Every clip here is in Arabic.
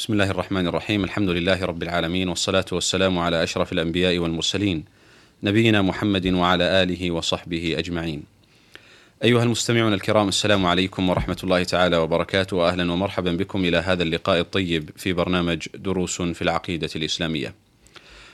بسم الله الرحمن الرحيم الحمد لله رب العالمين والصلاة والسلام على أشرف الأنبياء والمرسلين نبينا محمد وعلى آله وصحبه أجمعين أيها المستمعون الكرام السلام عليكم ورحمة الله تعالى وبركاته وأهلا ومرحبا بكم إلى هذا اللقاء الطيب في برنامج دروس في العقيدة الإسلامية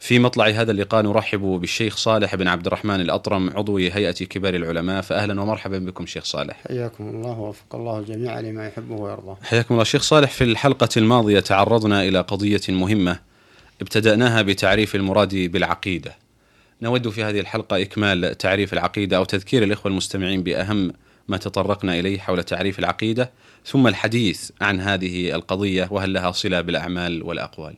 في مطلع هذا اللقاء نرحب بالشيخ صالح بن عبد الرحمن الأطرم عضو هيئة كبار العلماء. فأهلا ومرحبا بكم شيخ صالح. حياكم الله ووفق الله الجميع لما يحبه ويرضاه حياكم الله. شيخ صالح في الحلقة الماضية تعرضنا إلى قضية مهمة ابتدأناها بتعريف المراد بالعقيدة. نود في هذه الحلقة إكمال تعريف العقيدة أو تذكير الإخوة المستمعين بأهم ما تطرقنا إليه حول تعريف العقيدة ثم الحديث عن هذه القضية وهل لها صلة بالأعمال والأقوال.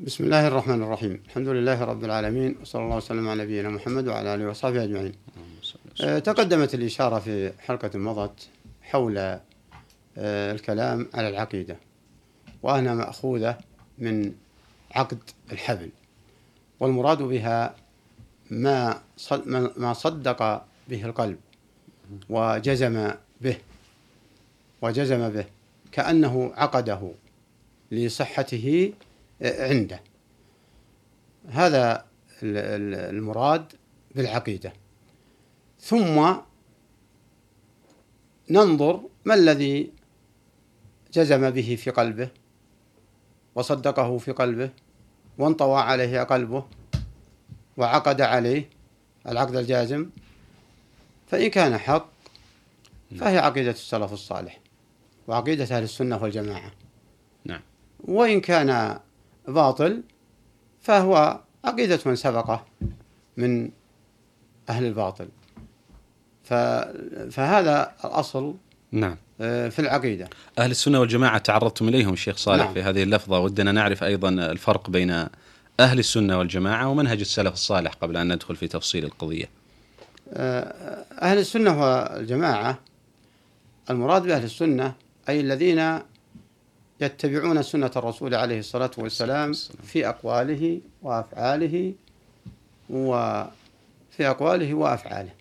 بسم الله الرحمن الرحيم. الحمد لله رب العالمين وصلى الله وسلم على نبينا محمد وعلى آله وصحبه أجمعين. آه، تقدمت الإشارة في حلقة مضت حول آه، الكلام على العقيدة وأنا مأخوذة من عقد الحبل والمراد بها ما- ما صدق به القلب وجزم به وجزم به كأنه عقده لصحته عنده. هذا ال- ال- المراد بالعقيدة. ثم ننظر ما الذي جزم به في قلبه وصدقه في قلبه وانطوى عليه قلبه وعقد عليه العقد الجازم. فإن كان حق فهي عقيدة السلف الصالح وعقيدة أهل السنة والجماعة. نعم. وإن كان باطل فهو عقيدة من سبقه من أهل الباطل. فهذا الأصل نعم آه، في العقيدة أهل السنة والجماعة تعرضتم إليهم شيخ صالح نعم. في هذه اللفظة ودنا نعرف أيضا الفرق بين أهل السنة والجماعة ومنهج السلف الصالح قبل أن ندخل في تفصيل القضية آه، أهل السنة والجماعة المراد بأهل السنة أي الذين يتبعون سنة الرسول عليه الصلاة والسلام في أقواله وأفعاله وفي أقواله وأفعاله.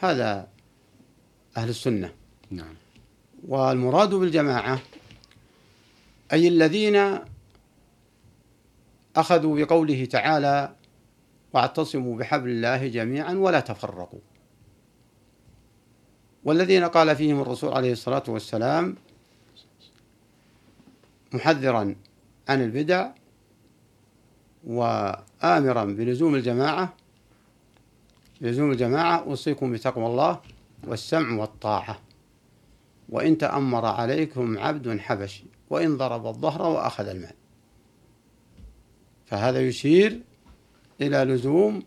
هذا أهل السنة. نعم. والمراد بالجماعة أي الذين أخذوا بقوله تعالى واعتصموا بحبل الله جميعا ولا تفرقوا. والذين قال فيهم الرسول عليه الصلاة والسلام محذرا عن البدع وآمرا بلزوم الجماعة بلزوم الجماعة أوصيكم بتقوى الله والسمع والطاعة. وإن تأمر عليكم عبد حبشي وإن ضرب الظهر وأخذ المال. فهذا يشير إلى لزوم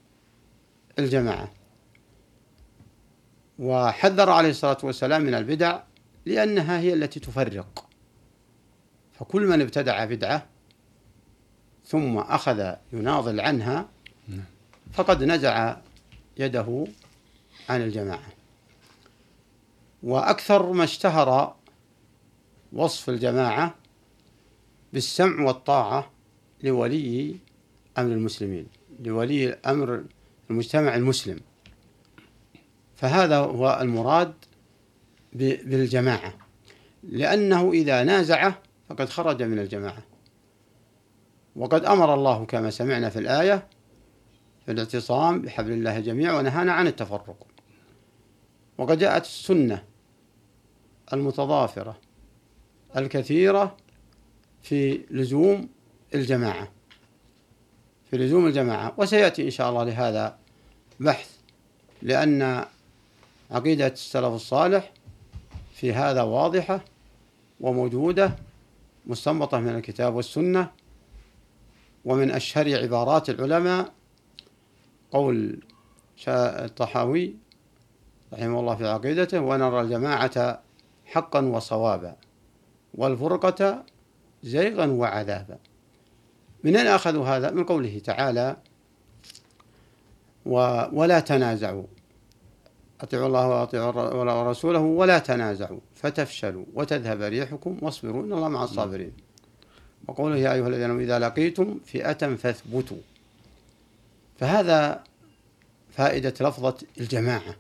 الجماعة. وحذر عليه الصلاة والسلام من البدع لأنها هي التي تفرق. فكل من ابتدع بدعة ثم أخذ يناضل عنها فقد نزع يده عن الجماعة. وأكثر ما اشتهر وصف الجماعة بالسمع والطاعة لولي أمر المسلمين لولي أمر المجتمع المسلم. فهذا هو المراد بالجماعة. لأنه إذا نازعه فقد خرج من الجماعة. وقد أمر الله كما سمعنا في الآية في الاعتصام بحبل الله جميعا ونهانا عن التفرق. وقد جاءت السنة المتضافرة الكثيرة في لزوم الجماعة في لزوم الجماعة. وسيأتي إن شاء الله لهذا بحث لأن عقيدة السلف الصالح في هذا واضحة وموجودة مستنبطة من الكتاب والسنة ومن أشهر عبارات العلماء قول الطحاوي رحمه الله في عقيدته ونرى الجماعة حقا وصوابا والفرقة زيغا وعذابا من أين أخذوا هذا؟ من قوله تعالى ولا تنازعوا أطيعوا الله وأطيعوا رسوله ولا تنازعوا فتفشلوا وتذهب ريحكم واصبروا إن الله مع الصابرين. وقوله يا أيها الذين إذا لقيتم فئة فاثبتوا. فهذا فائدة لفظة الجماعة.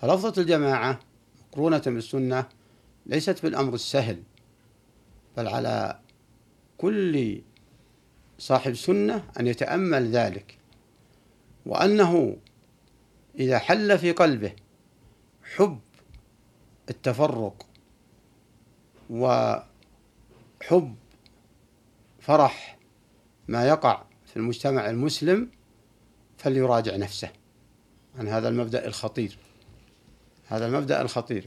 فلفظة الجماعة مقرونة بالسنة ليست بالأمر السهل بل على كل صاحب سنة أن يتأمل ذلك. وأنه إذا حل في قلبه حب التفرق وحب فرح ما يقع في المجتمع المسلم فليراجع نفسه. عن هذا المبدأ الخطير. هذا المبدأ الخطير.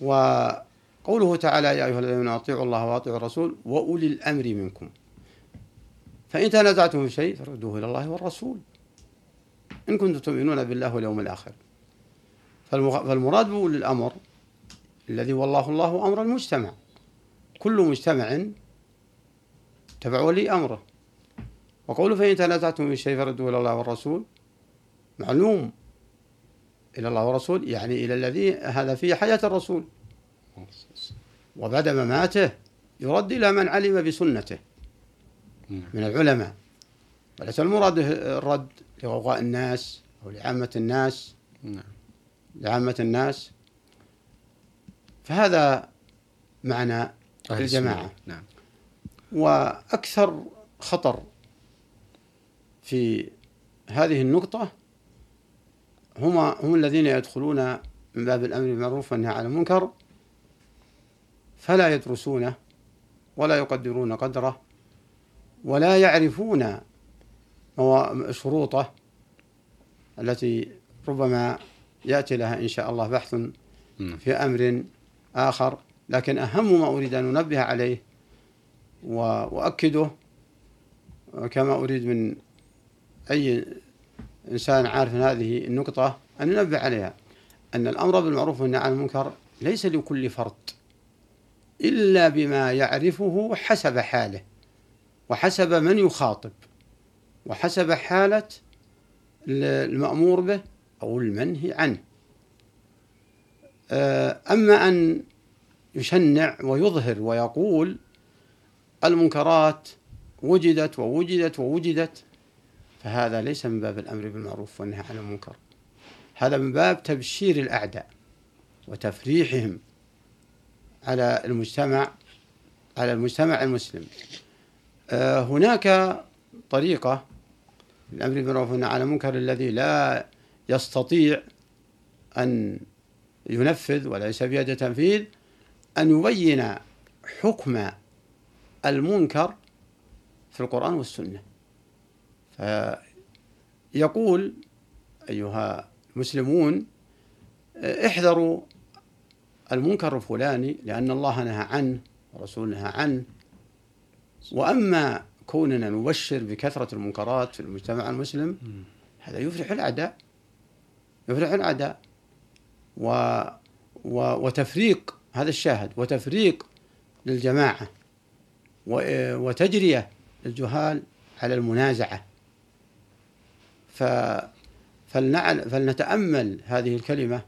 وقوله تعالى يا أيها الذين أطيعوا الله وأطيعوا الرسول وأولي الأمر منكم. فإن تنازعتم في شيء فردوه إلى الله والرسول. إن كنتم تؤمنون بالله واليوم الآخر. فالمراد بأولي الأمر الذي والله الله أمر المجتمع. كل مجتمع تبع ولي أمره. وقوله فإن تنازعتم في شيء فردوه إلى الله والرسول معلوم. إلى الله والرسول يعني إلى الذي هذا في حياة الرسول. وبعد مماته يرد إلى من علم بسنته. من العلماء. وليس المراد الرد لغوغاء الناس أو لعامة الناس نعم. لعامة الناس فهذا معنى الجماعة نعم. وأكثر خطر في هذه النقطة هما هم الذين يدخلون من باب الأمر بالمعروف والنهي عن المنكر فلا يدرسونه ولا يقدرون قدره ولا يعرفون شروطه التي ربما يأتي لها إن شاء الله بحث نعم. في أمر آخر لكن أهم ما أريد أن أنبه عليه وأؤكده كما أريد من أي إنسان عارف هذه النقطة أن ننبه عليها أن الأمر بالمعروف والنهي عن المنكر ليس لكل فرد إلا بما يعرفه حسب حاله وحسب من يخاطب وحسب حالة المأمور به أو المنهي عنه. آه، أما أن يشنع ويظهر ويقول المنكرات وجدت ووجدت ووجدت فهذا ليس من باب الأمر بالمعروف والنهي عن المنكر. هذا من باب تبشير الأعداء وتفريحهم على المجتمع على المجتمع المسلم. آه، هناك طريقة الأمر بالمعروف والنهي عن المنكر الذي لا يستطيع أن ينفذ وليس بيده تنفيذ أن يبين حكم المنكر في القرآن والسنة. فيقول أيها المسلمون احذروا المنكر الفلاني لأن الله نهى عنه ورسوله نهى عنه. وأما كوننا نبشر بكثرة المنكرات في المجتمع المسلم هذا يفرح الأعداء يفرح الأعداء. و و وتفريق هذا الشاهد وتفريق للجماعة وتجرية الجهال على المنازعة. ف فلنتأمل هذه الكلمة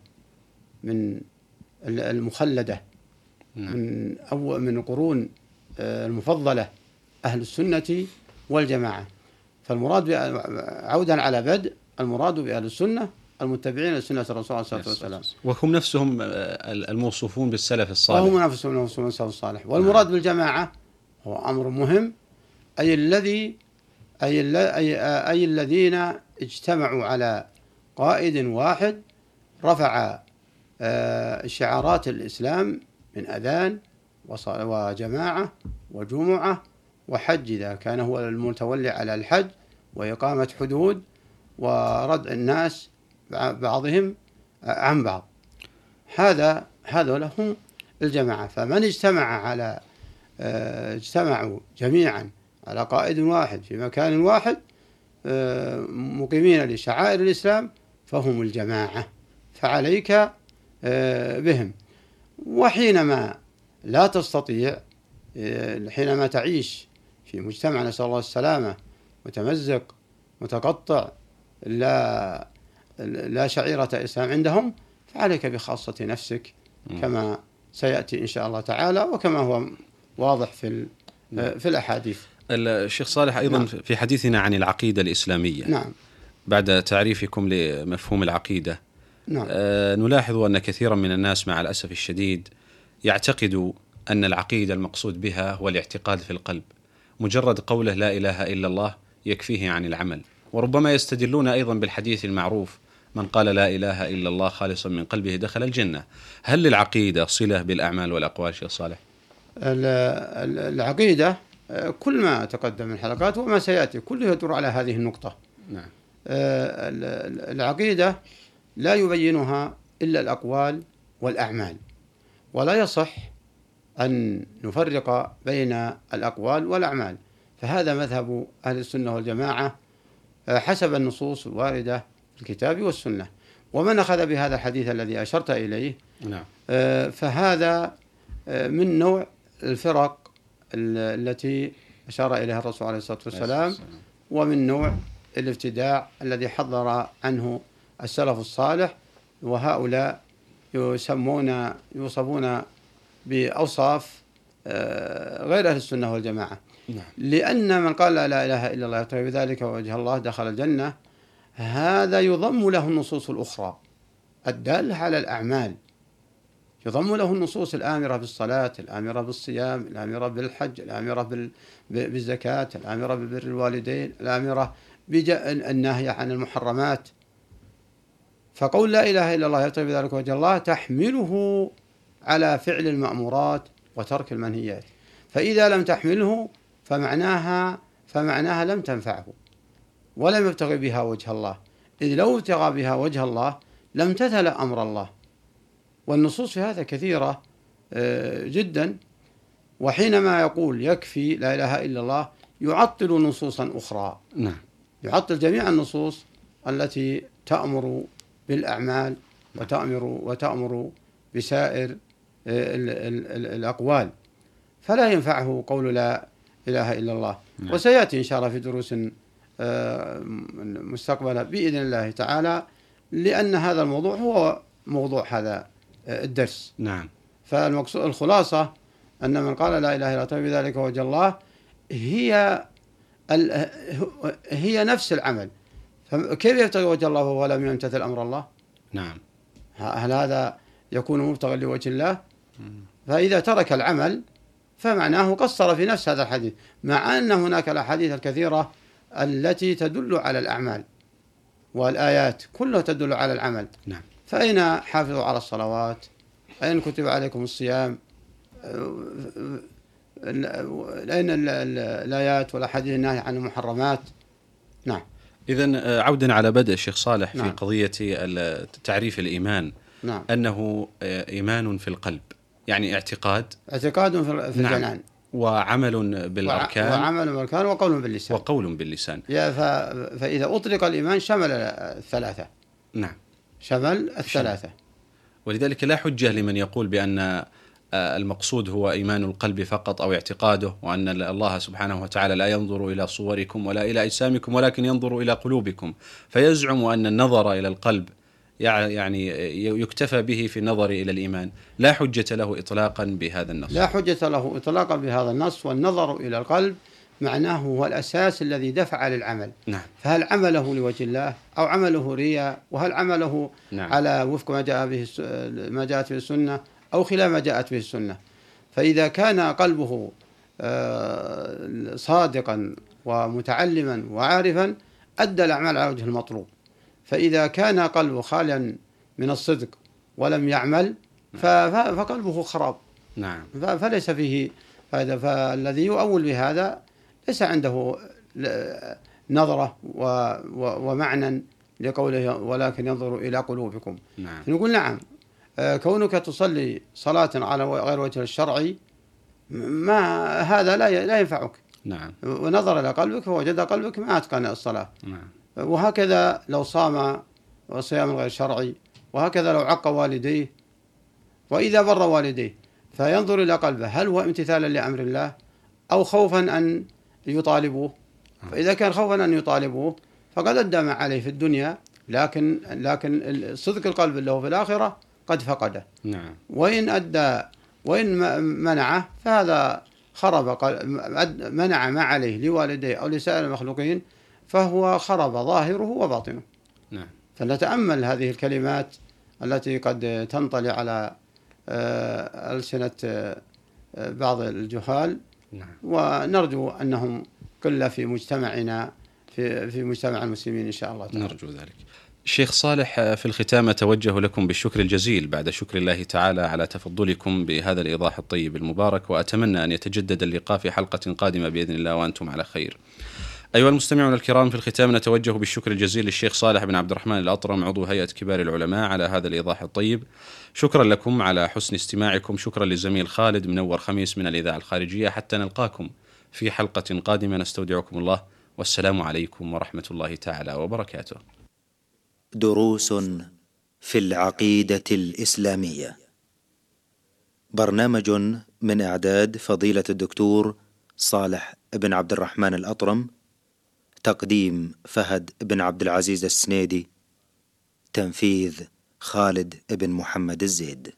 من المخلدة نعم. من أول من القرون آه، المفضلة. أهل السنة والجماعة. فالمراد عودا على بدء المراد بأهل السنة المتبعين لسنة الرسول عليه الصلاة والسلام وهم نفسهم آه، الموصوفون بالسلف الصالح. وهم نفسهم الموصوفون بالسلف الصالح. والمراد نعم. بالجماعة هو أمر مهم. أي الذي أي, أي, أي الذين اجتمعوا على قائد واحد رفع آه، شعارات الإسلام من أذان وجماعة وجمعة وحج إذا كان هو المتولي على الحج وإقامة حدود وردع الناس بعضهم عن بعض. هذا هذا لهم الجماعة. فمن اجتمع على آه، اجتمعوا جميعا على قائد واحد في مكان واحد آه، مقيمين لشعائر الإسلام فهم الجماعة. فعليك آه، بهم. وحينما لا تستطيع حينما تعيش في مجتمع نسأل الله السلامة. متمزق متقطع لا لا شعيرة إسلام عندهم فعليك بخاصة نفسك كما سيأتي إن شاء الله تعالى وكما هو واضح في في الأحاديث. الشيخ صالح أيضا نعم. في حديثنا عن العقيدة الإسلامية. نعم. بعد تعريفكم لمفهوم العقيدة. نعم. آه نلاحظ أن كثيرا من الناس مع الأسف الشديد يعتقد أن العقيدة المقصود بها هو الاعتقاد في القلب. مجرد قوله لا إله إلا الله يكفيه عن العمل. وربما يستدلون أيضا بالحديث المعروف من قال لا إله إلا الله خالصا من قلبه دخل الجنة. هل للعقيدة صلة بالأعمال والأقوال شيخ صالح؟ العقيدة كل ما تقدم من الحلقات وما سيأتي كله يدور على هذه النقطة. نعم. آه، العقيدة لا يبينها إلا الأقوال والأعمال ولا يصح أن نفرق بين الأقوال والأعمال. فهذا مذهب أهل السنة والجماعة آه، حسب النصوص الواردة في الكتاب والسنة. ومن أخذ بهذا الحديث الذي أشرت إليه نعم. آه، فهذا من نوع الفرق التي أشار إليها الرسول عليه الصلاة والسلام. ومن نوع الابتداع الذي حضر عنه السلف الصالح. وهؤلاء يسمون يوصفون بأوصاف آه، غير أهل السنة والجماعة. نعم. لأن من قال لا إله إلا الله يبتغي بذلك وجه الله دخل الجنة هذا يضم له النصوص الأخرى. الدالة على الأعمال. يضم له النصوص الآمرة بالصلاة الآمرة بالصيام الآمرة بالحج الآمرة بالزكاة الآمرة ببر الوالدين الآمرة بالنهي عن المحرمات. فقول لا إله إلا الله يبتغي بذلك وجه الله تحمله على فعل المأمورات وترك المنهيات. فإذا لم تحمله فمعناها فمعناها لم تنفعه. ولم يبتغي بها وجه الله. إذ لو ابتغى بها وجه الله لم تثل أمر الله. والنصوص في هذا كثيرة آه، جدا. وحينما يقول يكفي لا إله إلا الله يعطل نصوصا أخرى. نعم. يعطل جميع النصوص التي تأمر بالأعمال وتأمر وتأمر بسائر الأقوال. فلا ينفعه قول لا إله إلا الله. نعم. وسيأتي إن شاء الله في دروس آه، مستقبلة بإذن الله تعالى لأن هذا الموضوع هو موضوع هذا آه، الدرس. نعم. فالمقصود الخلاصة أن من قال لا إله إلا الله بذلك وجه الله هي هي نفس العمل. فكيف يبتغي وجه الله وهو لم يمتثل أمر الله؟ نعم. هل هذا يكون مبتغى لوجه الله؟ فإذا ترك العمل فمعناه قصر في نفس هذا الحديث مع أن هناك الأحاديث الكثيرة التي تدل على الأعمال والآيات كلها تدل على العمل. نعم. فأين حافظوا على الصلوات؟ أين كتب عليكم الصيام؟ أين الآيات والأحاديث النهي عن المحرمات؟ نعم. إذا آه، عودا على بدء الشيخ صالح نعم. في قضية تعريف الإيمان. نعم. أنه آه، إيمان في القلب. يعني اعتقاد. اعتقاد في الجنان نعم. وعمل بالأركان. وعمل بالأركان وقول باللسان. وقول باللسان. فإذا أطلق الإيمان شمل الثلاثة. نعم. شمل الثلاثة. ولذلك لا حجة لمن يقول بأن آه، المقصود هو إيمان القلب فقط أو اعتقاده وأن الله سبحانه وتعالى لا ينظر إلى صوركم ولا إلى أجسامكم ولكن ينظر إلى قلوبكم. فيزعم أن النظر إلى القلب يعني يكتفى به في النظر إلى الإيمان. لا حجة له اطلاقا بهذا النص. لا حجة له اطلاقا بهذا النص والنظر إلى القلب معناه هو الأساس الذي دفع للعمل. نعم. فهل عمله لوجه الله أو عمله رياء؟ وهل عمله نعم. على وفق ما جاء به ما جاءت به السنة أو خلاف ما جاءت به السنة؟ فإذا كان قلبه آه، صادقا ومتعلما وعارفا أدى الأعمال على وجه المطلوب. فإذا كان قلبه خاليا من الصدق ولم يعمل فقلبه خراب. نعم. فليس فيه فائدة. فالذي يؤول بهذا ليس عنده نظرة ومعنى لقوله ولكن ينظر إلى قلوبكم. نعم. نقول نعم. آه، كونك تصلي صلاة على غير وجه الشرعي ما هذا لا لا ينفعك. نعم. ونظر إلى قلبك فوجد قلبك ما أتقن الصلاة. نعم. وهكذا لو صام صيام غير شرعي وهكذا لو عق والديه وإذا بر والديه فينظر إلى قلبه هل هو امتثالا لأمر الله أو خوفا أن يطالبوه؟ فإذا كان خوفا أن يطالبوه فقد أدى ما عليه في الدنيا لكن لكن صدق القلب له في الآخرة قد فقده. نعم. وإن أدى وإن منعه فهذا خرب منع ما عليه لوالديه أو لسائر المخلوقين فهو خرب ظاهره وباطنه. نعم. فنتأمل هذه الكلمات التي قد تنطلي على آه، ألسنة آه، بعض الجهال. نعم. ونرجو أنهم قلة في مجتمعنا في في مجتمع المسلمين إن شاء الله تعالى. نرجو ذلك. شيخ صالح في الختام أتوجه لكم بالشكر الجزيل بعد شكر الله تعالى على تفضلكم بهذا الإيضاح الطيب المبارك وأتمنى أن يتجدد اللقاء في حلقة قادمة بإذن الله وأنتم على خير. أيها المستمعون الكرام في الختام نتوجه بالشكر الجزيل للشيخ صالح بن عبد الرحمن الأطرم عضو هيئة كبار العلماء على هذا الإيضاح الطيب. شكرا لكم على حسن استماعكم. شكرا للزميل خالد منور خميس من الإذاعة الخارجية حتى نلقاكم في حلقة قادمة. نستودعكم الله. والسلام عليكم ورحمة الله تعالى وبركاته. دروس في العقيدة الإسلامية. برنامج من إعداد فضيلة الدكتور صالح بن عبد الرحمن الأطرم تقديم فهد بن عبد العزيز السنيدي تنفيذ خالد بن محمد الزيد.